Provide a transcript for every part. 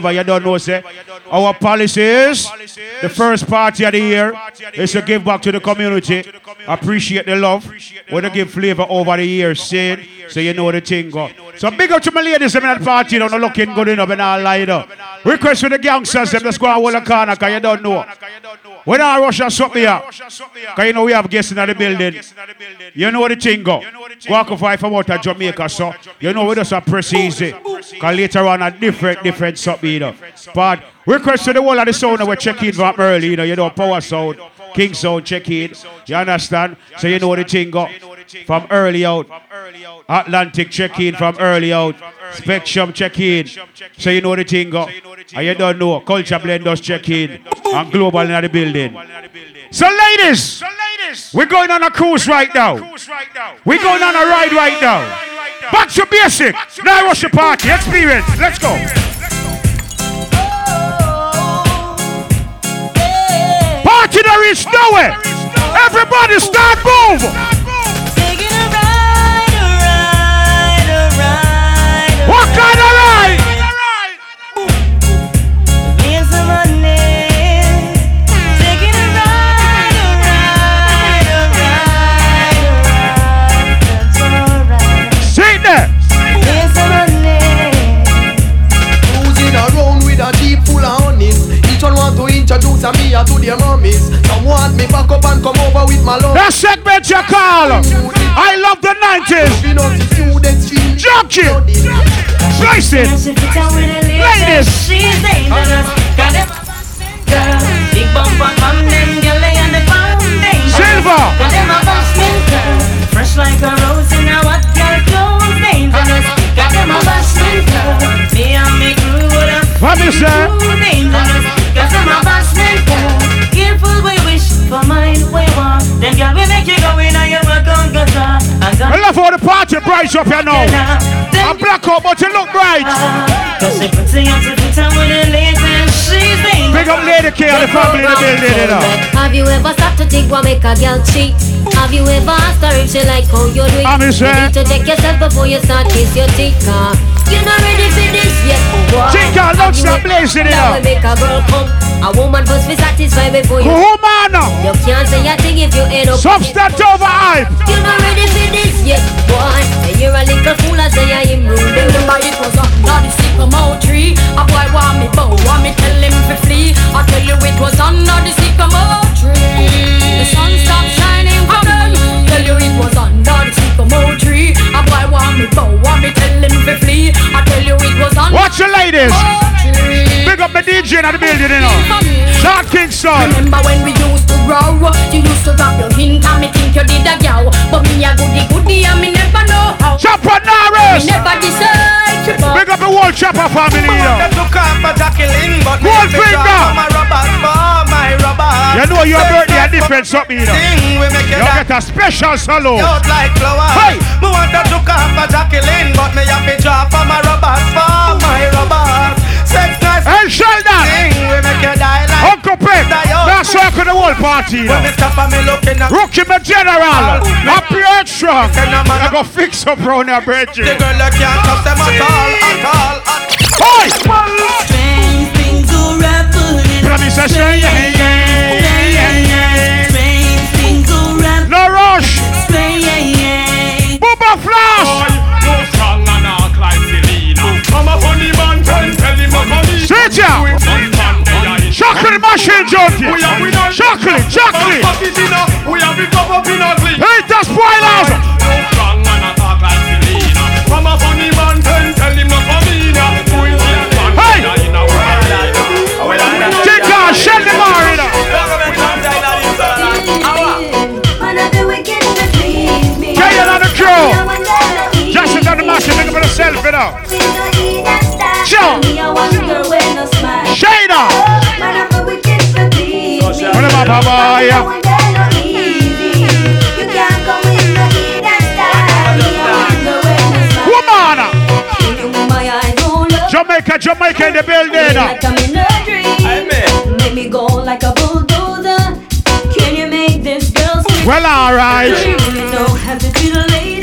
flavor, you don't know, say. Our policy is the first party of the year is to give back to the community. Appreciate the love. Want to give flavor over the years, see So you know the thing go. So big up to my ladies in that party, don't looking good enough and all light up. Request for the gangsters, just go and hold the corner, because you don't know. When I rush and something here, because you know we have guests in the building. You know the thing go. Walk off from out of Jamaica, so you know we just a press easy. Because later on a different, different something, you know. But request to the whole of the sound we're checking from early, you know, you know, power sound, king sound, check in. You understand? So you know the thing go. From early out. Atlantic check in from early out. Spectrum check in. So you know the thing go. And you don't know. Culture blenders check in. And global in the building. So ladies, we're going on a cruise right now. We're going on a ride right now. Back to basic. Now what's the party? Experience. Let's go. Oh, oh, oh. Party there is nowhere. Everybody start move. That segment you call. I love the 90s. The students. Slice it. Ladies. Silver. Fresh like a rose in a what girl. Got them a bustin' girl. Me and me crew would have. Got them a bustin' girl. Careful we wish for mine we want. Then girl we make you go And I God love how the party bright up here now. I'm black out, but you look bright. Cause she puts it on to the time with the latest. She's dangerous. Big up Lady K and the family in the building, you know. Have you ever stopped to think what make a girl cheat? Have you ever asked her if she like how you do it? I'm You need to check yourself before you start kiss your teeth. Car. You're not ready for this yet. Oh, boy. Chica, don't stop blazing it up. make a girl come. A woman must be satisfied before you. Woman, You can't say a thing if you ain't up. substance over hype. You're not ready for this yet, boy. And you're a little fool as say I am rude. Remember it was under the sycamore tree A boy want me bow, want me tell him to flee I tell you it was under the sycamore tree The sun stopped shining for them Tell you it was under the sycamore tree. A boy want me bow, want me tell him to flee. I tell you it was under Watch the ladies. Oh, tree Big up the DJ in the building, you know. Sean Kingston. Remember when we used to row? You used to drop your hint and me think you did a gal But me a goody goody and me never know how. Chopper Me Norris. never decide Big up the whole Chopper family, you birthday a different something, you know. Sing, we make you You get a special salute. out like flowers. Hey. Me want to took off for Jacqueline, but me have to draw for my rubbers, for my rubbers. Sex nice, Hey, Sheldon. sing, we make you die like. Uncle Pep. Now circle the whole party, you When know. me stop and me looking at Rookie my general. Oh, Happy and strong. I go fix up round your the girl, you can't touch them at all, at all. At Hey! Strange things are happening. Promise I say yeah, yeah, yeah, Booba No strong and not like Selena. I'm a funny man, tell tell him I'm funny. Sit ya. Chocolate machine junkie. We are we not Chocolate, chocolate. We have it up up in a. Hey, the spoilers. No strong and not like Selena. I'm a funny man, Jamaica in the building. Like I'm in a dream. I Make me go like a bulldozer. Can you make this girl scream? Well, alright. Don't have to be the lady.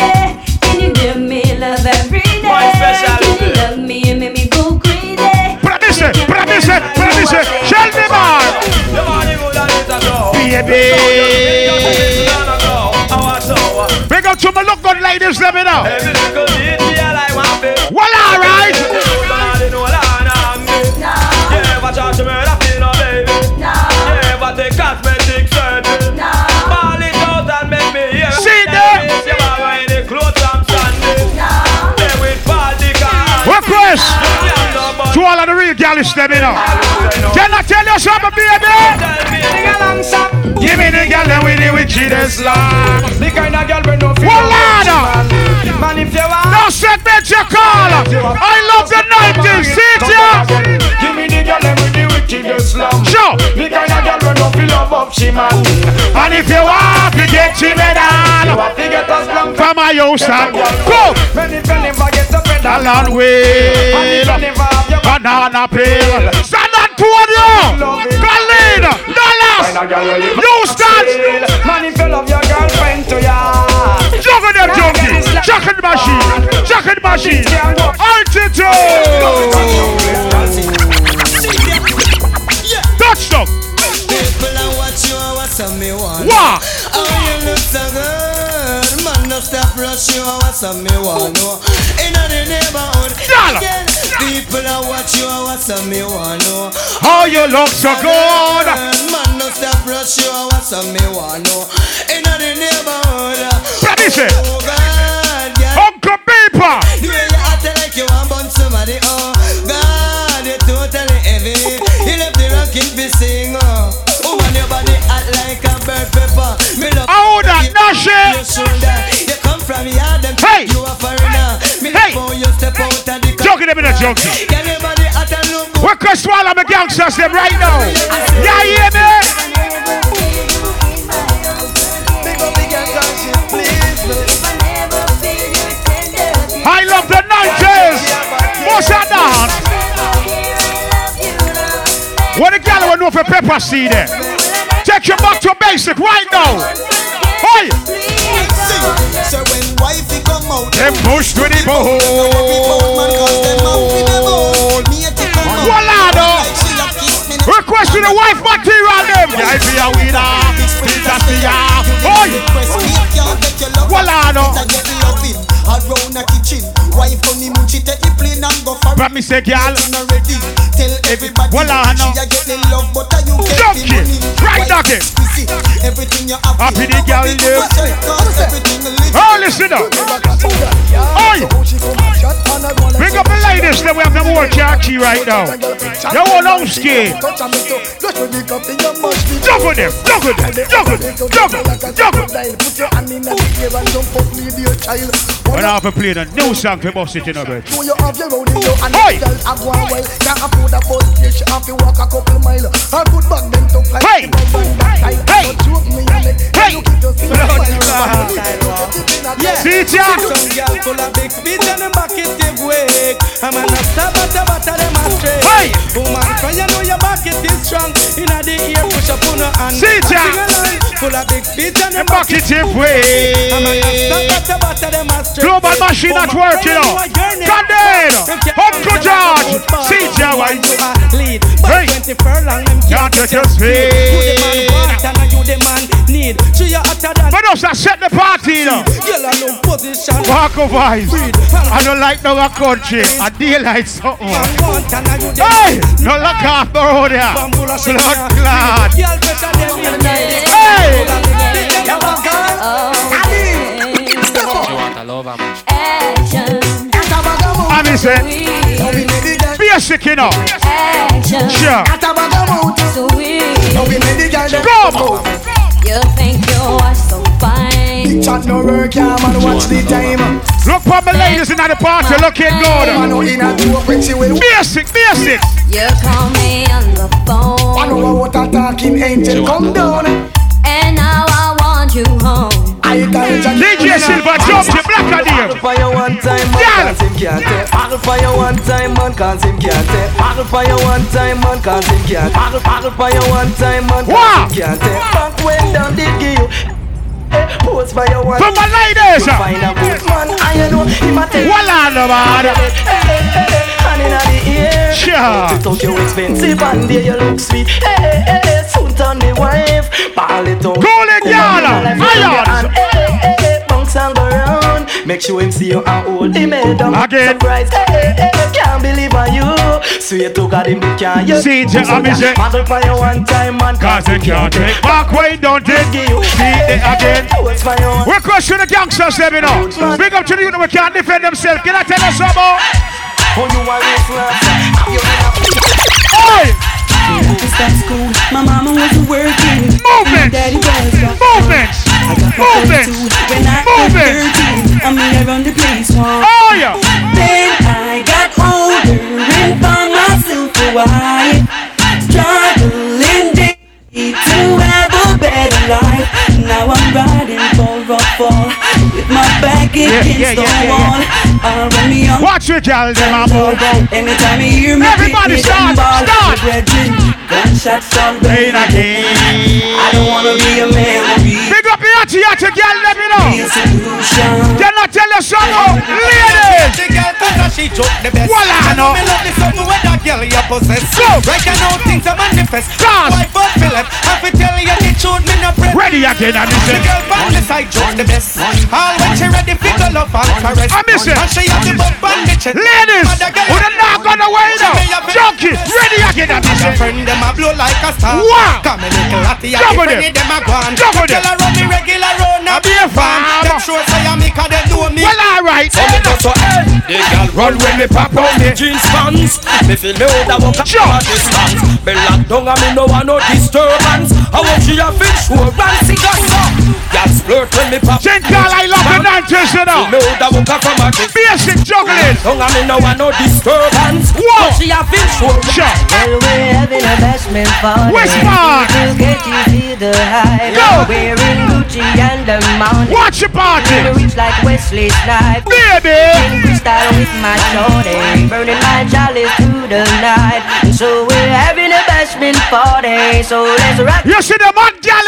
Can you give me love every day? My specialty. Can you love me and make me go crazy? Promise, promise, promise. Shall be mine. Baby. Big up to my look good ladies, let me know. The real gals, let me know. Can I tell you something, baby? Give me the gal that with the love. The kind of girl we no feel Well, Lord. Man, if you want No segment call. I love the 90s. See it, yeah? Give me the girl with the wickedest Sure. The kind of girl we no feel love up she man And if you want to get to You medal have to get a slum from my house, and go Many fell never get a a pedal long And way. if you never have your Banana peel. Stand on to you. Colleen. Dallas. Houston. Man, if you love your girlfriend to ya Juggle them junkies. Chucking machine. Chucking machine. Altitude. Touchdown. People are watch you and what's on me want. Wow. Oh, you look so good. Man, no stop rush you and what's on me want. No. In the neighborhood. Dollar. People are watch you and what's on me want. No. How you look so good. Man, no stop rush you and what's on me want. No. In the neighborhood. Let me say. Oh, God, yeah. Uncle Paper. You act like you want burn somebody, oh God, you're totally heavy. You left the rocking for sing, oh Woman, your body hot like a bird pepper. Me love Oh, that you shoulder. You come from yard, them Hey. you a foreigner. Me Hey. love how you step out of the. Joking them in a look good. We can swallow my gangsters them right now. Yeah, hear me? The. I love the 90s. What's that dance? What the gal will know for pepper seed? Take your back to basic right now. Oi! So when wifey come out, Them push to the bone. Request to the wife material them. Yeah, you are winner, it's a fear. Oi! Around the kitchen, wife honeymoon, she take the plane and go for But me say, gal, Not. Tell everybody no. she a get the love, but you get the money? Right, doggy. Everything you have, Happy the girl live. oh, listen up. Oi! Bring up the ladies that we have them more khaki right now. You want on ski. Juggle them, juggle them, juggle, juggle, juggle. When I have to play the new song for boss it in a bed. Hey! Hey! Hey! Hey! See it, yeah? Some girl full of big feet and them back it give wake. I'm a not stop at the butter them a straight. Hey! Woman, for you know your back it is strong. Inna the ear push up on her hand. See it, Full of big and them Them back it tip way. not stop at the butter them a straight. Global machine at work, you know. know your name. Condemn. Uncle George. you about See it, why? You a lead. Hey. 20 furlong, them Can't take your speed. You the man and you the man need. So you hotter than But us that set the party, you know. Girl, I love position. Walk of vibes. I don't like no country. I daylight something. Man want and you the Hey! No look off the road here. Bambula shake Blood ya. clot. Girl, pressure them in the head. Hey! I mean, say, basic, you know. Sure. Come! You think you are so fine. Chat no work, yeah, man, watch the time. Look for the ladies in the party looking Man, good. no in a joke when she will. Basic, basic. You call me on the phone. I know what a talking angel come down. And now I want you home. I can't just Silver, jump to black and here. fire one time, man, cause him can't take. Battle fire one time, man, cause him can't take. Battle fire one time, man, cause him can't. Battle, battle fire one time, man, cause him can't take. Back when down did give you. eh, Post fire one For my ladies. Find a good man, and you know him a take. Voila, no man. Hand inna the ear. Sure. Put out your expensive and there you look sweet. Eh, eh, eh, hey, hey, hey, soon turn the wife. Ball it out. Cool it, girl. Irons. Bounce and go round. Make sure him see you and hold him head down. Again. Surprise. Hey, hey, hey, can't believe on you. Sweet to God him big can you. See, Jack, I'm say- Model for you one time man. Cause they can't take back way, don't take. You. See it again. What's my? We're crushing the gangsters, them, you know. Big up to the youth that can't defend themselves. Can I tell you something? Oh, you are ruthless. You Hey! That's cool. My mama was working. Movements! Daddy was rock. Movements! I got my Movements! First I Movements! was 13. I mean, I run the place one. Oh, yeah! Then I got older and found myself a wife. Struggling daily to have a better life. Now I'm riding for a fall with my back against yeah, the yeah, yeah, wall. I'll run me on. Watch it, y'all, them, I'm over. Anytime you hear me, Everybody start, start. Gunshots on Rain rain again. I don't wanna be a memory. Big up your yachty, yachty, girl, let me know. Can I tell you something? Ladies! Girl she joke the best Voila, I no. me love the something when that girl you possess Go. Right now things are manifest. Wife Have to tell you the truth me no Ready again, I The girl from the side joke the best All when she ready love and caress I miss it. And she have the butt on the chest Ladies! Who the knock on the way now? Junkie! Ready again, I My listen. friend them a blow like a star Wow. Come a little hotty Double the friend them. them a gone Double them. Tell her run me regular round I a be a farm. Them sure say I make her them know me. Well, alright. So me go so hey The girl run when me pop on me. Jeans pants. Me feel me out a walk Sure. a distance Me lock down and me no want no disturbance. I want she a fit sure and cigar Girl splurt when me pop St. Carl, I love the 90s, you know. Me out a walk a from a distance Basic juggling. Down and me no want no disturbance Whoa. But she a fit sure Sure. Well, we're having a bashment party. Which part? People get you feel the hype. Go. Wearing Gucci and the Mountain. Watch your Feel party. rich like Wesley Snipes. Baby. In crystal with my shorty. Burning my chalice through the night. And so we're having a bashment party. So let's rock You see the man, gal,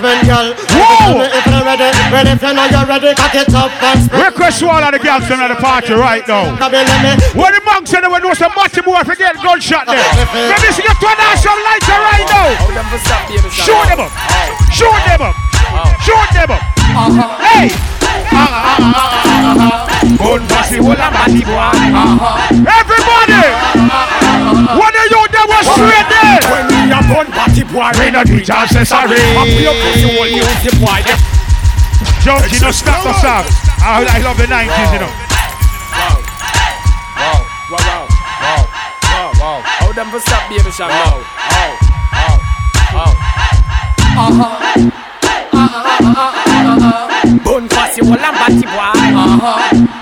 yeah? like a boy. Husband girl Whoa. If you're ready Well if you know you're ready Cock it up and spread Request to all of the girls from the party right now. When the monks say they will know some matty boy forget gunshot there. Let me see you turn on some lights right now. Shoot them up. Shoot them up. Shoot them up. Hey. Ah, ah, ah, Gun pussy, hold a matty party boy, We no do accessory. Up your pussy hole, you the boy. Them Junkie, no stop the song. I, I love the 90s, you know. Wow, wow, wow, wow, wow, wow How them for stop baby shot now Wow, wow, wow Bun pussy hole and batty boy Well, I know.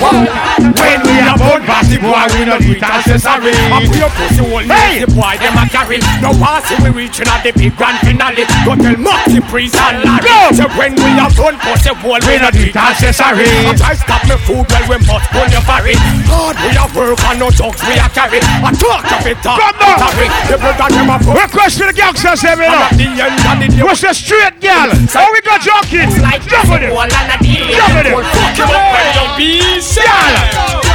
When we a born party boy, we no do accessory. Up your pussy hole, Hey. the boy. Them a carry No pass we reaching at the big grand finale Go tell Marty Priest and Larry Go. So when we a gun pussy boy, We no do accessory. I try stop me food while we must pull your barry Hard we a work and no dogs we a carry I talk of it talk. Sorry, the brother them a put Request to the gangsters, them, you know. At the end of the day What's the straight girl? Oh, we got junkie. like Jump with it. wall and a deal Jump with it. Fuck you up when you Girl.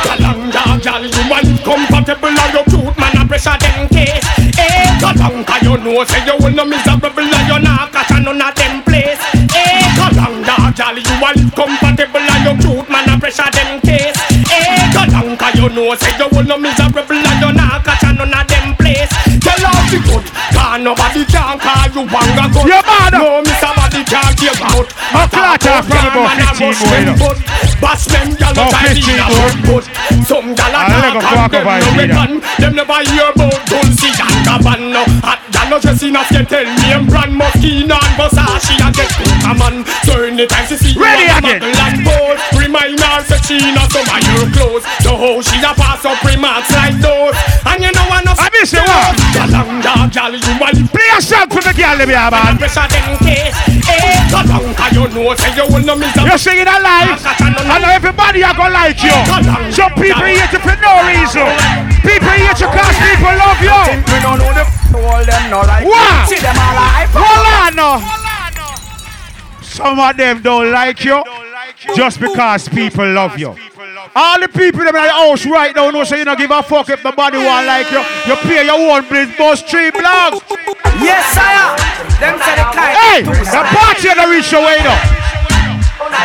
Kalanga, gal, you want comfortable and your cute man a pressure them case Eh, Kalanga, you know say you will no miserable and you not catch none of them place Eh, Kalanga, gal, you want comfortable and your cute man a pressure them case Eh, Kalanga, you know say you will no miserable and you not catch none of them place Tell off the good, cause nobody can call you wanga good You mad? No, Mr. Body can't give out A from about 15 boy, you know. Bash them gyal About no time 15 in a boy. road but Some a I'll never talk and them no either. Them never hear about Dolce and Gabbana Hot gyal no dress in a skate tell me em brand Moschino and Versace a get a man. So anytime she see you Ready a again. buckle and bolt Remind her say she not some of your clothes. So how she a pass up remarks like those. And you miss what? Gyal you a live for the them, yeah, man. case Eh, you know say you will no miss a You're singing it live. I know everybody are gonna like you. Some people hate you for no reason. People you cause people love you. No. What? Hold on now. Some of them don't like you just because people love you. All the people in the house right now know say you don't give a fuck if the body want like you. You pay your own bills, bus three blocks. Yes, sire. Them say the kind. Hey, the party of the reach away though.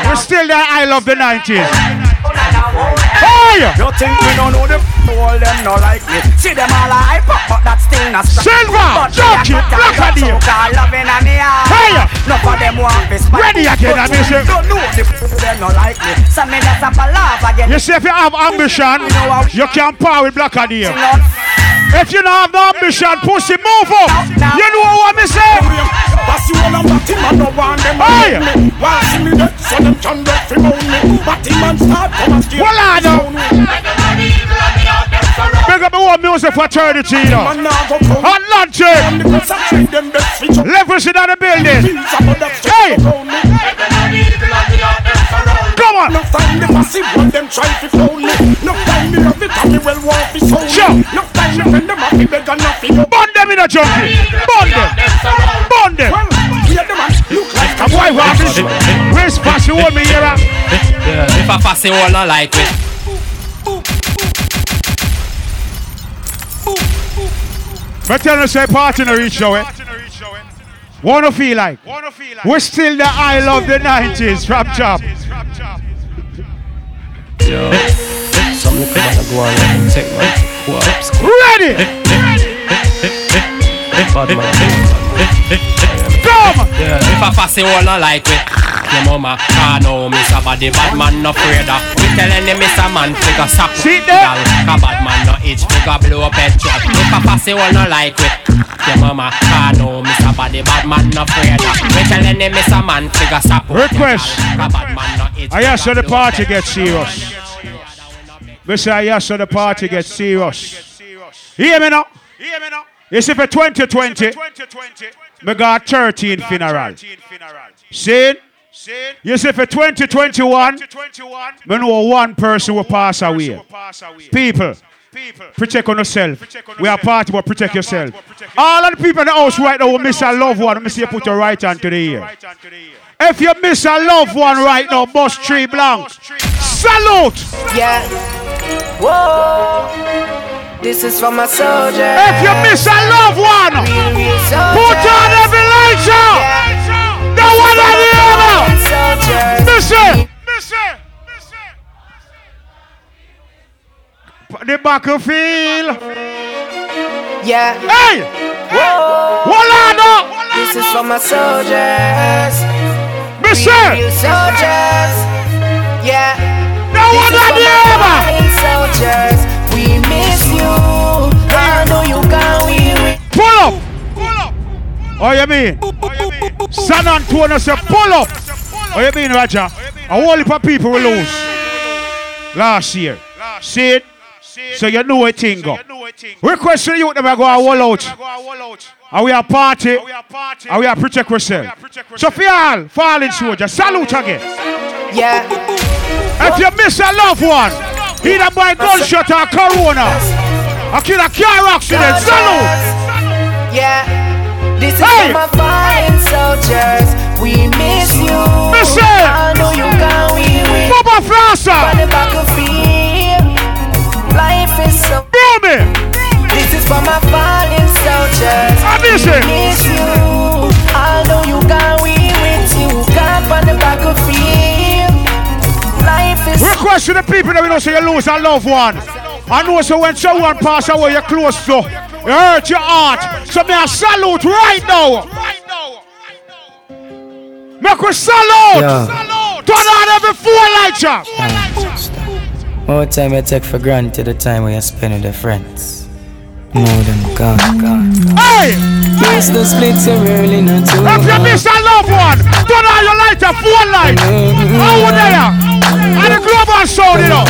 We're still there. I love the 90s. Hey! You think we don't know them? All them no like me. See them all hype up, but that still not stop. Silver, Jockey, Black and Deal. loving and me Hey! Enough of them want this. Ready again, I miss you. Don't know the them no like me. So me just have a laugh again. You see, if you have ambition, you can power with Black and Deal. If you don't have no ambition, pussy, move up. You know what me say? Pass you all and batty man no want them Hey! around me. While see me dead, so them can get free moan me. Batty man start come and steal. Well, I know. Big up the music you know. Atlantic. Levels in the building. Hey! Come on. No time the massive one them try to clone me. No time me love it and well want to soul me. Them have to beg and nothing. Burn them in a junkie. Burn them. Burn them. Hear them and look like A boy want this. Where's Fashion Hold me here? If I pass it all, I like it. But tell us say party no reach show eh? it. Wanna feel like? We're still the I love the 90s from top. Yo, something come on go on and take my whoops. Ready? Bad man. Come! Yeah, if I pass it all, I like it. Your mama, no, miss a body bad man no afraid of. We tell any miss a man figure suck. See there? Ka bad man no itch figure blow up head. If I pass it all, no like it. Your mama, no, miss a body bad man no afraid of. We tell any miss a man figure suck. Request. Ka bad man no itch. I ask the party gets serious. We say I ask so the party gets serious. Hear me now? Hear me You see for 2020, me got 13 funeral. See? You see for 2021, me know one person will pass away. People, People. Protect on yourself. We are party, but protect yourself. All of the people in the house right now will miss a loved one. Let me see you put your right hand to the ear. If you miss a loved one right now, bus tree blank. Salute! Yeah. Whoa. This is for my soldiers. If you miss a loved one, put on every lighter. The one on the other. Listen. The battlefield. Yeah. Hey! Whoa. Walado. This is for my soldiers. Real soldiers. Yeah. The one on the other. Oh, you mean? San Antonio say pull up. Oh, you mean, Roger? A whole heap of people will lose last year. See it? So you know a thing go. Request to the youth never go a wall out. And we are party. And we are protect ourselves. So for y'all, fallen soldier, salute again. Yeah. If you miss a loved one, either by gunshot or corona, or kill a car accident, salute. Yeah. This is Hey. for my fallen soldiers. We miss you. Miss. I know you can we win. Flosser. On. Life is so Blow me. This is for my fallen soldiers. I miss it. We miss you. I know you can we with you. Camp on the battlefield. Life is Request to the people that we know say you lose a loved one. I know so when someone pass away you're close to, it hurt your heart. So may I salute right now. Make we salute. Yeah. Turn on every four lights up. More time you take for granted the time we are spending with friends. Know them gone, gone. Hey! Yes, the splits are really not too If you miss a loved one, turn on your light up, four lights. Mm-hmm. Over there. And the global sound, you know.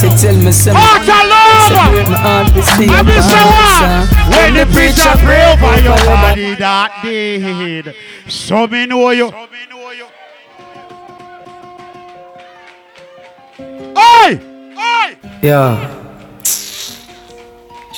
To tell me something. Heart of love. Separate my heart with sleep. I miss the one. When the preacher pray over your body. body that did. So me know you. Oi! Oi! Yeah.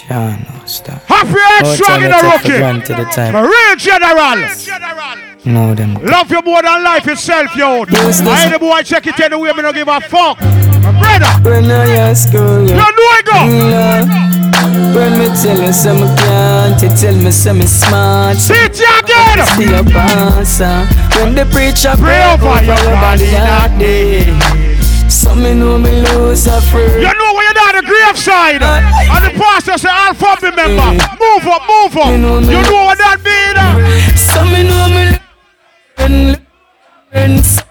John, no stop. Happy More and strong in the take for rookie. granted the time. Real general. Know them. Love you more than life itself, yo. Yes, I ain't the boy check it anyway, me no give a fuck. My brother. When I ask you, You know it go. Mm, when me tell you some can't, you tell me some smart. See it again. See your answer. When the preacher Pray over your body that day. So me know me lose a friend. You know when you're down the graveside uh, and the pastor say, I'll family member, move up, move up. You know what that mean? So me know me friend, friends.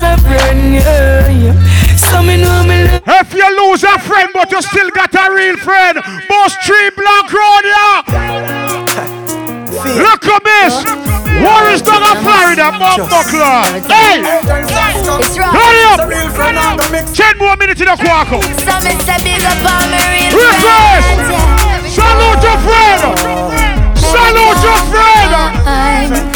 A friend, yeah, yeah. So me know me If you lose a friend but you still got a real friend, boss tree block road, yeah. Look at this. Warriors down in Florida, Bob Buckler. Hey! Hurry up! Ten more minutes in the quarter. Request! Salute your friend! Salute your friend!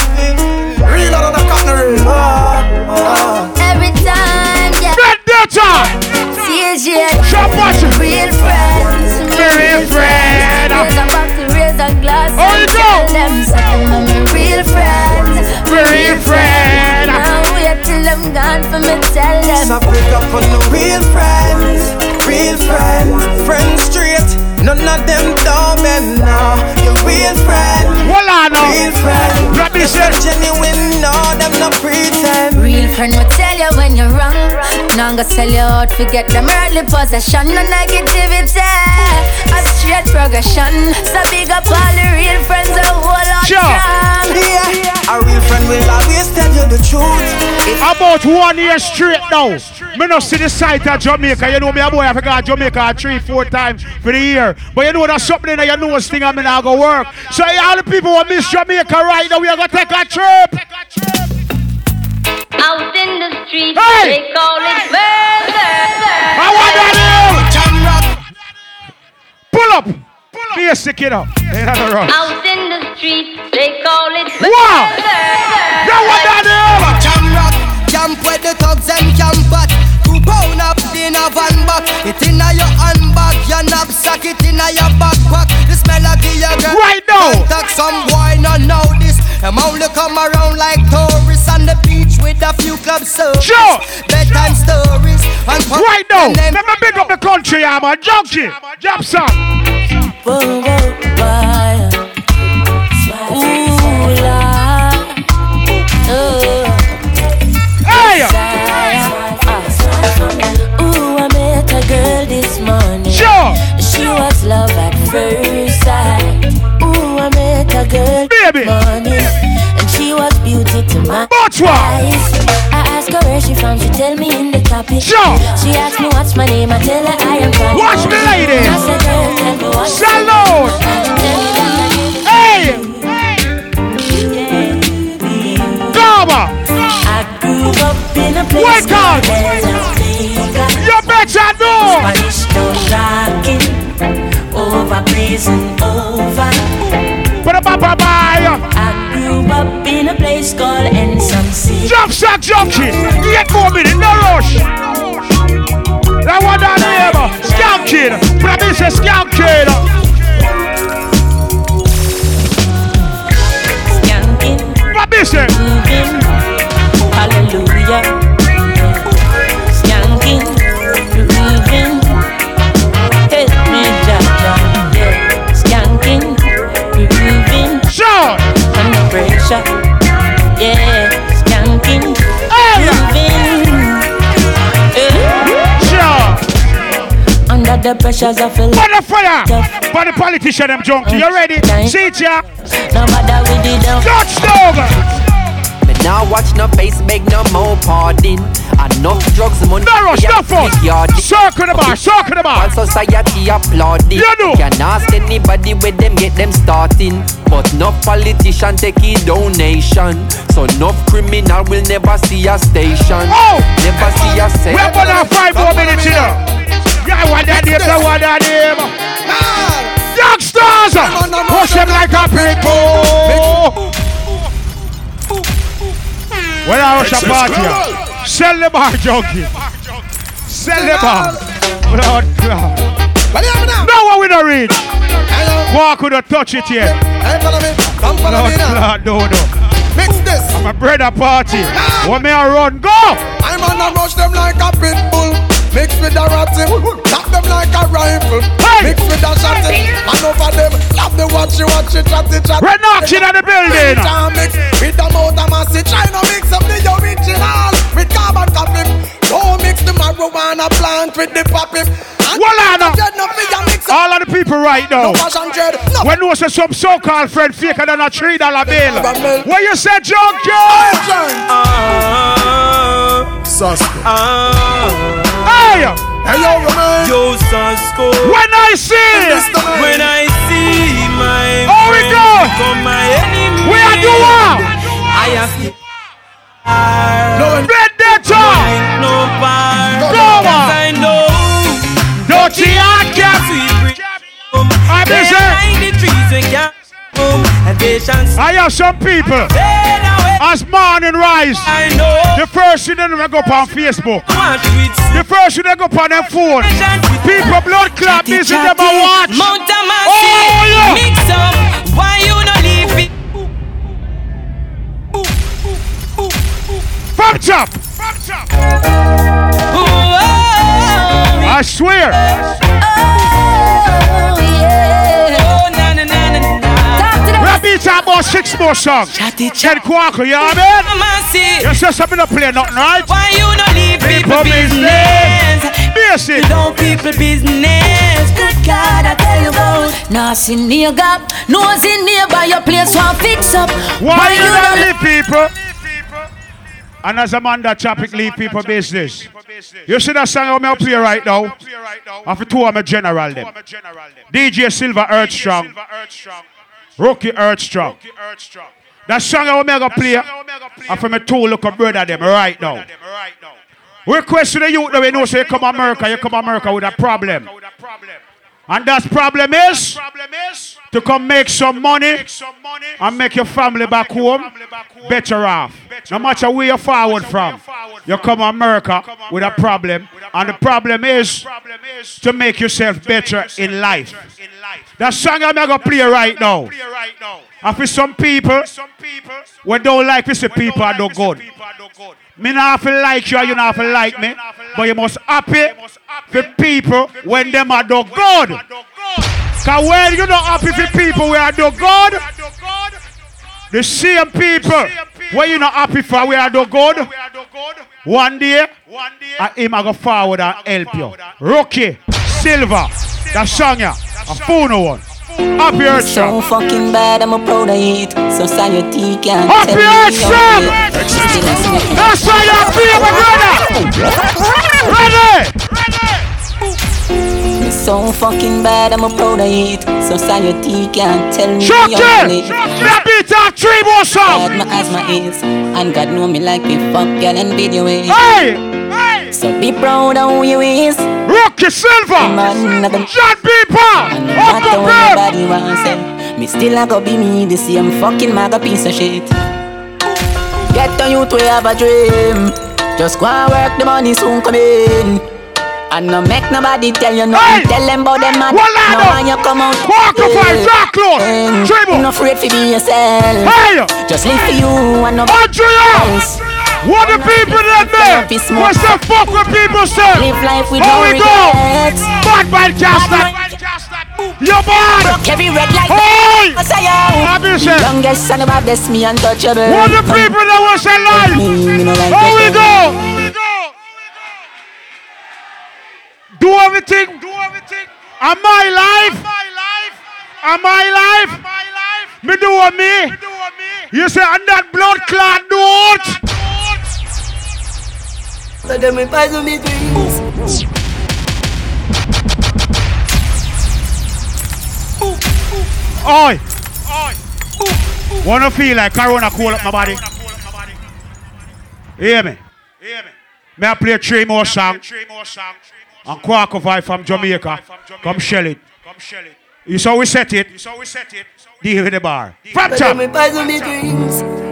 Real out of the cotton reel. Every time, yeah. Vendetta! CJ. Shop watching. Real friends. Real friend. Raise a rock to raise a glass. Oh, you and know. Tell them something. I'm a real friend. Real friend. Now wait till I'm gone for me tell them. So pick up on the real friends, real friends, friends straight. None of them don't bend now. Your real friend, Hold on now. real friend. Let me If genuine, no, them no pretend. Real friend will tell you when you're wrong. Now I'm gonna sell you out, forget them early possession, no negativity. A straight progression. So big up all the real friends, a whole lot Sure. strong. Yeah, a real friend will always tell you the truth. If About one year straight now. Me no see the site of Jamaica. You know me a boy I forgot Jamaica three, four times for the year. But you know that's something that you know thing I'm mean I go work. So all the people who miss Jamaica right now, we are gonna take a trip. Out in the street, Hey! they call it murder. I want that here. Pull up. Basic it up. Ain't that a rush? Out in the street, they call it Wow. murder. You want that here? Jam rock, camp where the thugs and camp at. Two pound up in a knapsack, it in a your backpack. The smell of the girl. Right now. Contact some boy, no know this. Them only come around like tourists on the beach with a few club service. Sure. Bedtime stories. And Right now. Let me big up the country, I'm a junkie. Jump some. Whoa, whoa, why? First sight. Ooh, I met a girl Baby. morning. And she was beauty to my Watch eyes. I asked her where she from, she tell me in the topic. Sure. She asked me what's my name, I tell her I am from. Watch me, lady. I said, girl, tell me what's name. Hey! Gaba! I grew up in a place Wake up. You better know! Spanish over prison over. Put up, up, I grew up in a place called NSMC. Jump sack junkie! Get more minute, no rush! That one down there, scam kid! Put up this scam kid! Skanking, What this is? hallelujah. Under. Yeah, skanking, Hey! moving. Yeah. Sure! Under the pressures of a Put the fire! But the politician, them junkie, you ready? See it, yeah? No matter with the down. Touchdown! Me now watch no face, beg no more pardon. Enough drugs, money. No rush, no fun! Circle the bar, circle the bar! All society applauding. You know. Can ask anybody where them get them starting. But no politician take a donation. So no criminal will never see a station. Oh! Never see a We have cell. another five more minutes here. Yeah, I want that name, I want that name. Youngsters! Push them like a pit bull. When I rush a party, here, sell the bar, junkie. Sell the bar. Blood clot. No one we don't read. Walk with a touch it here. Come follow me now. clot, no, no. Mix this. I'm a brother party. Ah. What may I run? Go! I'm on a rush them like a pit bull. Mix with a ratty, tap them like a rifle. Mix with a shotty, and over them, love the watch you watch it, chatty chatty. Red knocking at the building. Mix with the motor massy, try to mix up the original with carbon copy. Don't mix the marijuana plant with the poppy. Voila now. All of the people right now. When you say some so-called friend faker than a three dollar bill. What you say, John ah, Sasko. Hey! Hey yo, man. Yo, Sasko. When I see, when I see my oh we go, become my enemy. we are doing. I have to. No. Bar. Go on. I know. Dirty cap. I'm busy. I have some people. As morning rise, the first thing they go up on Facebook. The first thing they go up on their phone. People blood clot busy them a watch. Oh yeah. Mix up. Why you not leave it? From top. I swear. Oh. We'll beat out about six more songs. Ken Quackle, you know what I mean? You say something to play nothing, right? Why you not leave people People business? Basic. Don't people business. Good God, I tell you about. Nah, see near gap. No see nearby your place one fix up. Why you not don't leave people? And as a man that traffic leave people business. You see that song I'm play right now? After two of my general them. DJ Silver Earthstrong. Rookie Earthstrong. That song I'm going to play. After my two look up brother them right now. Request to the youth that we know say you come America, you come America with a problem. And that problem is problem is to come make some money and make your family back home better off. No matter where you're forward from, you come America with a problem. And the problem is problem is to make yourself better in life. That song I'm going to play right now. And for some people, we don't like this people are no good. Me not feel like you, you not feel like me. But you must happy for people when them are do good. Cause when you not happy for people we are do good, the same people when you not happy for we are do good, one day, I him I go forward and help you. Rookie, Silver, that song a phone one. Happy Earth So fucking bad, I'm a proud of it. Society can't Happy tell me Earth how Strong! it. I see it. That's why you feel my brother! Ready! Me So fucking bad, I'm a proud of it. Society can't tell me Shut how it! That beat out three more songs! My asthma is, and God know me like me fuck girl and video it. Hey! So be proud of who you is. Rookie Silver! Man, John Beeper! And no Up matter the what bed! nobody wants say, me still a go be me, the same fucking maga piece of shit. Get on you to have a dream. Just go and work, the money soon come in. And no make nobody tell you nothing. Tell them about them man. No when you come out. Walk up dark close. Mm, Dribble. No afraid to be yourself. Hey! Just live for you and nobody Andrea! else. What the people that there? What's the fuck with people say? Live life with How no we go? Bad man cast that. You're bad! Every red light. Hey! I say yo. Happy say. Youngest and the baddest, me untouchable. What the people that was alive? Me, me no How we go? Do everything. Do everything. Am I life? My life! Am I life? My life! Me do what me? You say, and that blood clot do what? So them me poison me dreams. Oi! Wanna feel like Corona cool up my body? Hear me? May I play three more songs? And Quack of I from Jamaica. Come shell it. You saw we set it. Deal with the bar. From So top. them me poison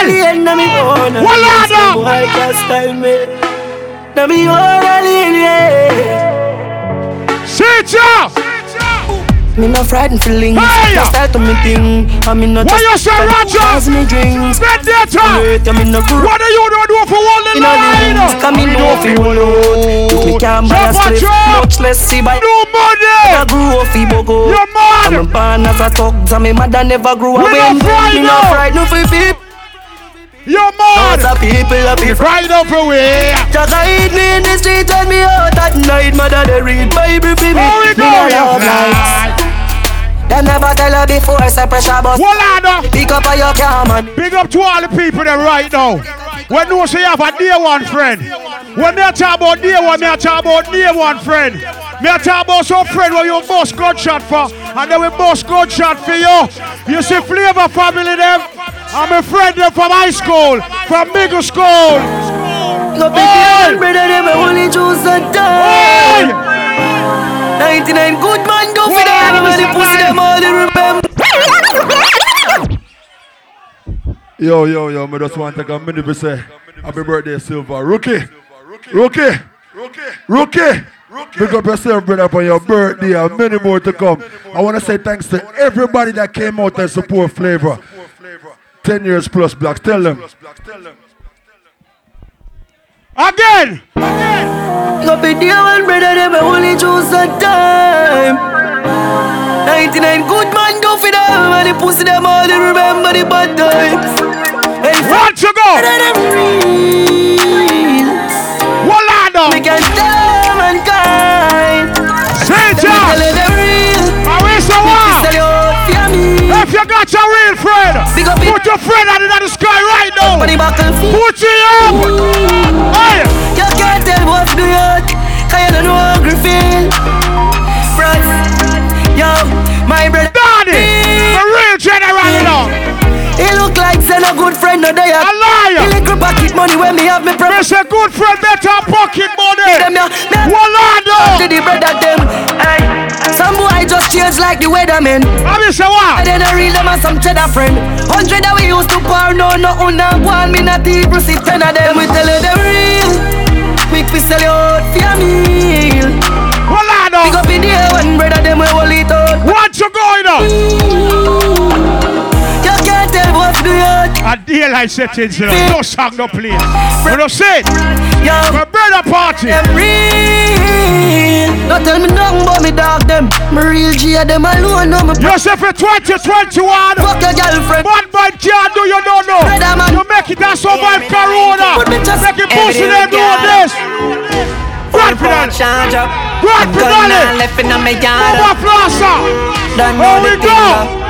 only and na me born. Walla now. Boy can't style me. Na me only yeah. Sit ya! Me no frightened feelings. Hey! Just start to me thing. I mean no What just you say, Roger? Pass me drinks. Spend data. Wait, I mean no group. What are you doing do for one In a line? come in no fi roll out If me can't buy a Jump on spliff, jump. much less see buy No money. I grew up fi bogo You're mad. I'm born as a thug, so me mother never grew up We not fried Me now. no fried no fi peep You're mad. Lots of people up here Right up away. Just hide me in the street when me out at night Mother they read Bible fi me How we Me go, you love lights Them never tell her before say pressure bus on. Pick up on your man Big up to all the people that right now. When you say you have a day one friend. When they talk about day one, me I talk about day one friend. Me I talk about some friend where you bust gunshot for, and then we bust gunshot for you. You see Flavor family them. I'm a friend them from high school, from middle school. Go pick Hey! your brother them a only choose a Hey! time 99 good man go for them and the pussy them all they remember Yo, yo, yo, me just want to take a minute to say happy birthday, Silver. Rookie, rookie, rookie, rookie. Big up yourself, brother, for your birthday and many more to come. I want to say thanks to everybody that came out and support Flavor. 10 years plus blacks. Tell them. Again. Go pick your one brother them a only choose a time 99 good man go for them and the pussy them all they remember the bad times Hey, One to go. brother them real Walado. We can tell mankind Say If you got your real friend, put your friend out in the sky right now. Money buckle feet Put it up. Hey. Like the weatherman I mean say what? And then I real them as some cheddar friend Hundred that we used to pour no no una one me not even see ten of them We tell you the real Quick we sell you out for your meal Walado. Pick up in the air when brother them we hold it out What you going on? You can't tell what's the yard A daylight settings, you know. No song, no play. You know, say it. Yo, My brother party. them real. Don't tell me nothing about me dog them. Me real G them alone. No me You say for 2021. fuck your girlfriend. Bad man can't do you don't know. Brother man. You make it and survive Corona. Put just Make it pussy them do this. Grand finale. charge up. Grand finale. left in my yard. Over Plaza. Here we the go. bingo.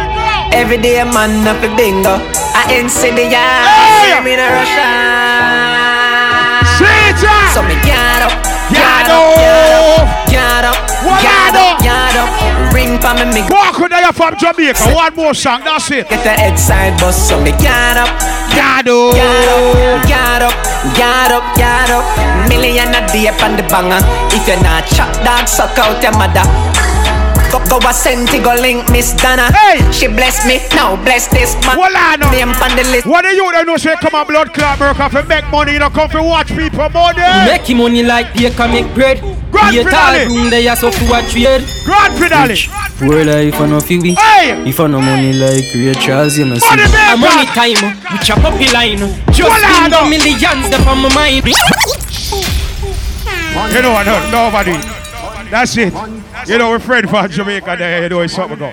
Every day man up a bingo. I ain't see the yard. Hey! Me in a. Yard Yard up. Yard up. Yard up. Ring for me, me Walk with you from Jamaica. One more song. That's it. Get the head side bus. So me yard up. Yard up, yard up, yard up, yard up. Million a day on the banger. If you're not chop dog, suck out your mother. Go, go a senti, go link Miss Donna. Hey! She bless me, now bless this man. Well, I know. Name on the list. What do you they know say come on blood clot work off and make money, you know come for watch people money. Make him money like they can make bread. Grand Be a finale. tall room they are so full of trade. Grand finale. Poor life and no feel Hey! If I no money like Ray Charles, you know see. Money maker. A money time, we chop up the line. Just Well, I spend know. the millions that on my mind. You know what? No, nobody. That's it. You know, we're friend from Jamaica there, you know, it's something go.